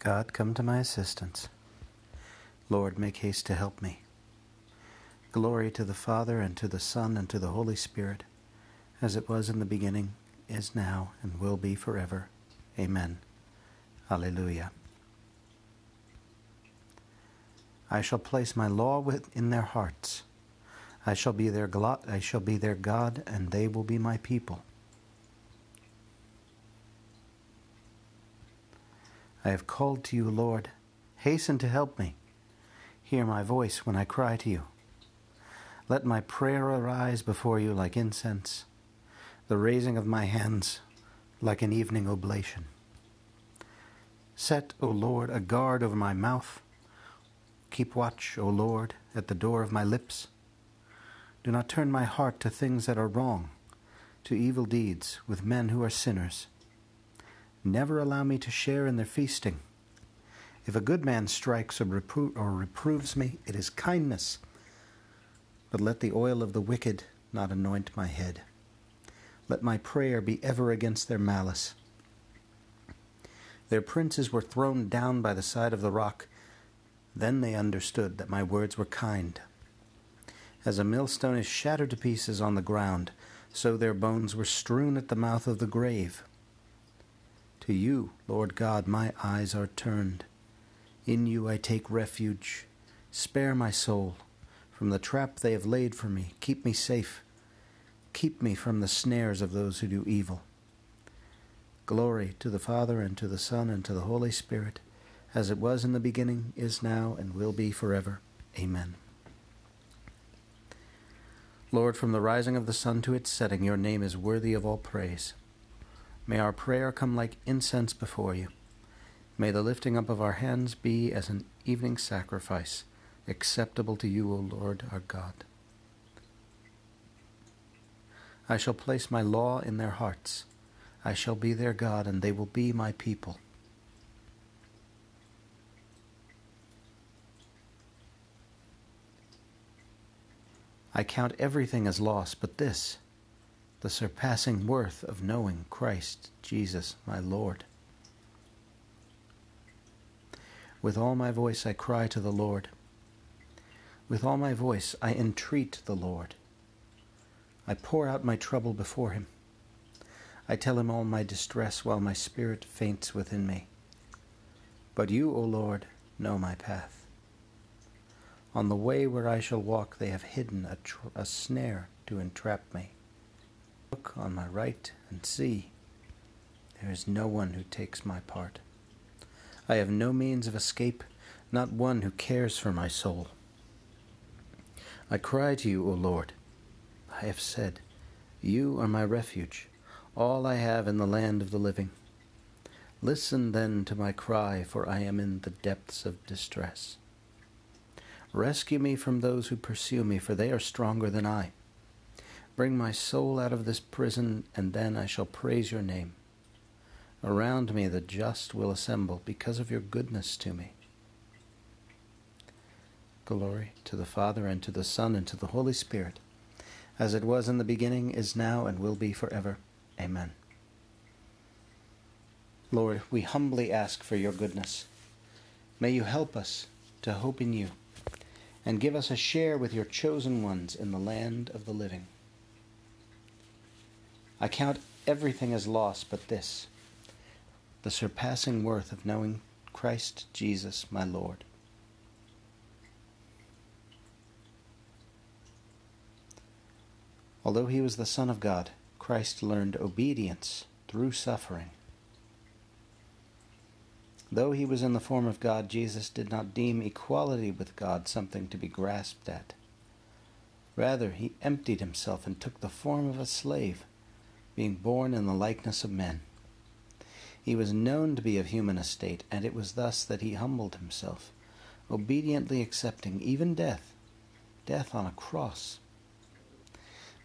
God, come to my assistance. Lord, make haste to help me. Glory to the Father, and to the Son, and to the Holy Spirit, as it was in the beginning, is now, and will be forever. Amen. Alleluia. I shall place my law within their hearts. I shall be their glot, I shall be their God, and they will be my people. I have called to you, Lord. Hasten to help me. Hear my voice when I cry to you. Let my prayer arise before you like incense, the raising of my hands like an evening oblation. Set, O Lord, a guard over my mouth. Keep watch, O Lord, at the door of my lips. Do not turn my heart to things that are wrong, to evil deeds with men who are sinners. Never allow me to share in their feasting. If a good man strikes or, repro- or reproves me, it is kindness. But let the oil of the wicked not anoint my head. Let my prayer be ever against their malice. Their princes were thrown down by the side of the rock. Then they understood that my words were kind. As a millstone is shattered to pieces on the ground, so their bones were strewn at the mouth of the grave. To you, Lord God, my eyes are turned. In you I take refuge. Spare my soul from the trap they have laid for me. Keep me safe. Keep me from the snares of those who do evil. Glory to the Father, and to the Son, and to the Holy Spirit, as it was in the beginning, is now, and will be forever. Amen. Lord, from the rising of the sun to its setting, your name is worthy of all praise. May our prayer come like incense before you. May the lifting up of our hands be as an evening sacrifice, acceptable to you, O Lord our God. I shall place my law in their hearts. I shall be their God, and they will be my people. I count everything as loss but this the surpassing worth of knowing Christ Jesus my Lord. With all my voice I cry to the Lord. With all my voice I entreat the Lord. I pour out my trouble before him. I tell him all my distress while my spirit faints within me. But you, O Lord, know my path. On the way where I shall walk, they have hidden a, tr- a snare to entrap me. Look on my right and see. There is no one who takes my part. I have no means of escape, not one who cares for my soul. I cry to you, O Lord. I have said, You are my refuge, all I have in the land of the living. Listen then to my cry, for I am in the depths of distress. Rescue me from those who pursue me, for they are stronger than I. Bring my soul out of this prison, and then I shall praise your name. Around me the just will assemble because of your goodness to me. Glory to the Father, and to the Son, and to the Holy Spirit, as it was in the beginning, is now, and will be forever. Amen. Lord, we humbly ask for your goodness. May you help us to hope in you, and give us a share with your chosen ones in the land of the living. I count everything as loss but this the surpassing worth of knowing Christ Jesus my Lord. Although he was the Son of God, Christ learned obedience through suffering. Though he was in the form of God, Jesus did not deem equality with God something to be grasped at. Rather, he emptied himself and took the form of a slave, being born in the likeness of men. He was known to be of human estate, and it was thus that he humbled himself, obediently accepting even death, death on a cross.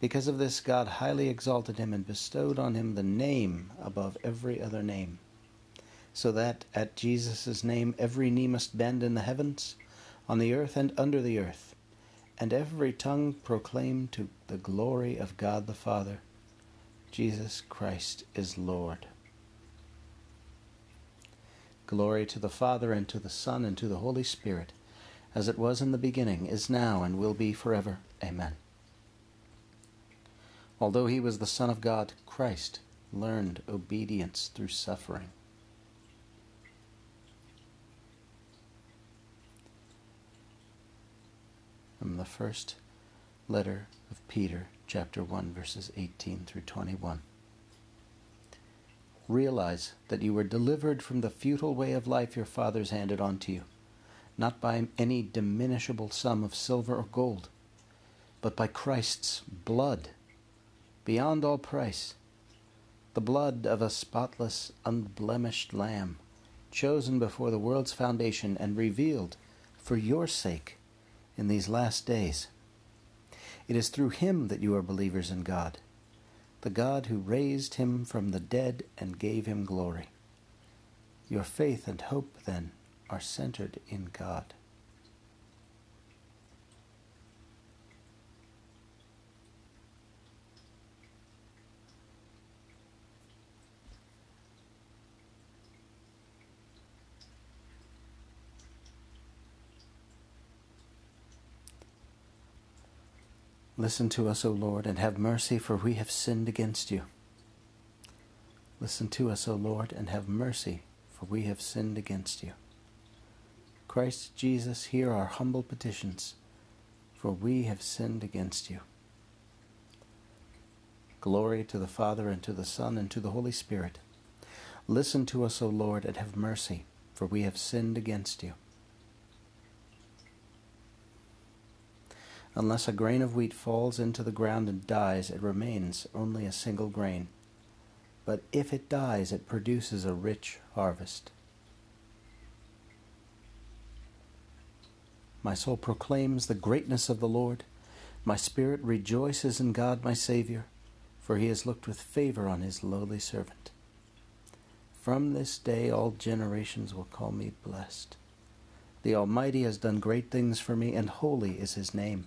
Because of this, God highly exalted him and bestowed on him the name above every other name, so that at Jesus' name every knee must bend in the heavens, on the earth, and under the earth, and every tongue proclaim to the glory of God the Father, Jesus Christ is Lord. Glory to the Father, and to the Son, and to the Holy Spirit, as it was in the beginning, is now, and will be forever. Amen. Although he was the Son of God, Christ learned obedience through suffering. From the first letter of Peter, chapter 1, verses 18 through 21. Realize that you were delivered from the futile way of life your fathers handed on to you, not by any diminishable sum of silver or gold, but by Christ's blood, beyond all price, the blood of a spotless, unblemished Lamb, chosen before the world's foundation and revealed for your sake in these last days. It is through him that you are believers in God the God who raised him from the dead and gave him glory. Your faith and hope, then, are centered in God. Listen to us, O Lord, and have mercy, for we have sinned against you. Listen to us, O Lord, and have mercy, for we have sinned against you. Christ Jesus, hear our humble petitions, for we have sinned against you. Glory to the Father, and to the Son, and to the Holy Spirit. Listen to us, O Lord, and have mercy, for we have sinned against you. Unless a grain of wheat falls into the ground and dies, it remains only a single grain. But if it dies, it produces a rich harvest. My soul proclaims the greatness of the Lord. My spirit rejoices in God my Saviour, for he has looked with favor on his lowly servant. From this day all generations will call me blessed. The Almighty has done great things for me, and holy is his name.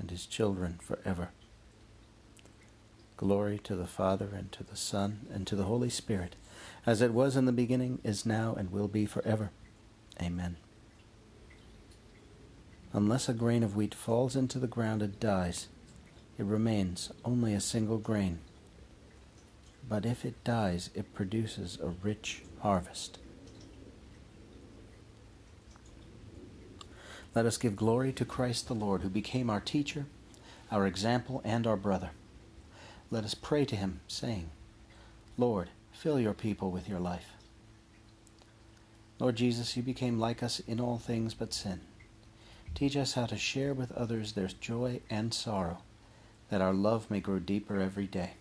and his children forever. Glory to the Father, and to the Son, and to the Holy Spirit, as it was in the beginning, is now, and will be forever. Amen. Unless a grain of wheat falls into the ground and dies, it remains only a single grain. But if it dies, it produces a rich harvest. Let us give glory to Christ the Lord, who became our teacher, our example, and our brother. Let us pray to him, saying, Lord, fill your people with your life. Lord Jesus, you became like us in all things but sin. Teach us how to share with others their joy and sorrow, that our love may grow deeper every day.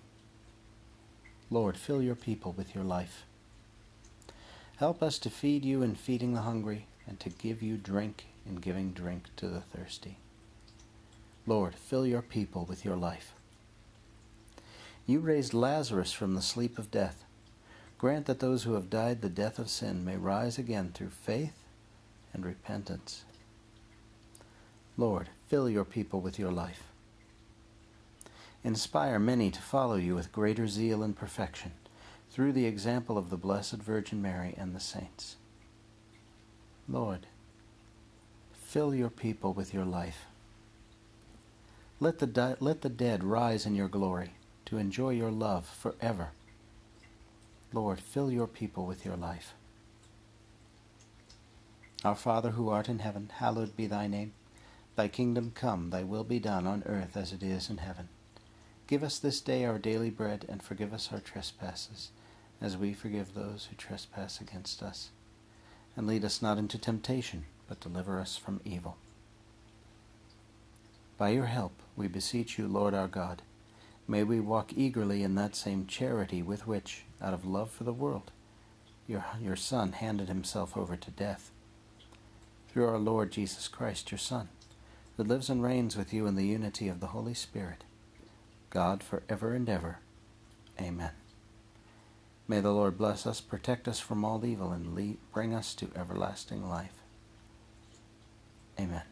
Lord, fill your people with your life. Help us to feed you in feeding the hungry, and to give you drink in giving drink to the thirsty. Lord, fill your people with your life. You raised Lazarus from the sleep of death. Grant that those who have died the death of sin may rise again through faith and repentance. Lord, fill your people with your life. Inspire many to follow you with greater zeal and perfection through the example of the Blessed Virgin Mary and the saints. Lord, Fill your people with your life. Let the, di- let the dead rise in your glory to enjoy your love forever. Lord, fill your people with your life. Our Father who art in heaven, hallowed be thy name. Thy kingdom come, thy will be done on earth as it is in heaven. Give us this day our daily bread, and forgive us our trespasses, as we forgive those who trespass against us. And lead us not into temptation but deliver us from evil. By your help, we beseech you, Lord our God, may we walk eagerly in that same charity with which, out of love for the world, your, your Son, handed himself over to death. Through our Lord Jesus Christ, your Son, who lives and reigns with you in the unity of the Holy Spirit, God for ever and ever. Amen. May the Lord bless us, protect us from all evil, and lead, bring us to everlasting life. Amen.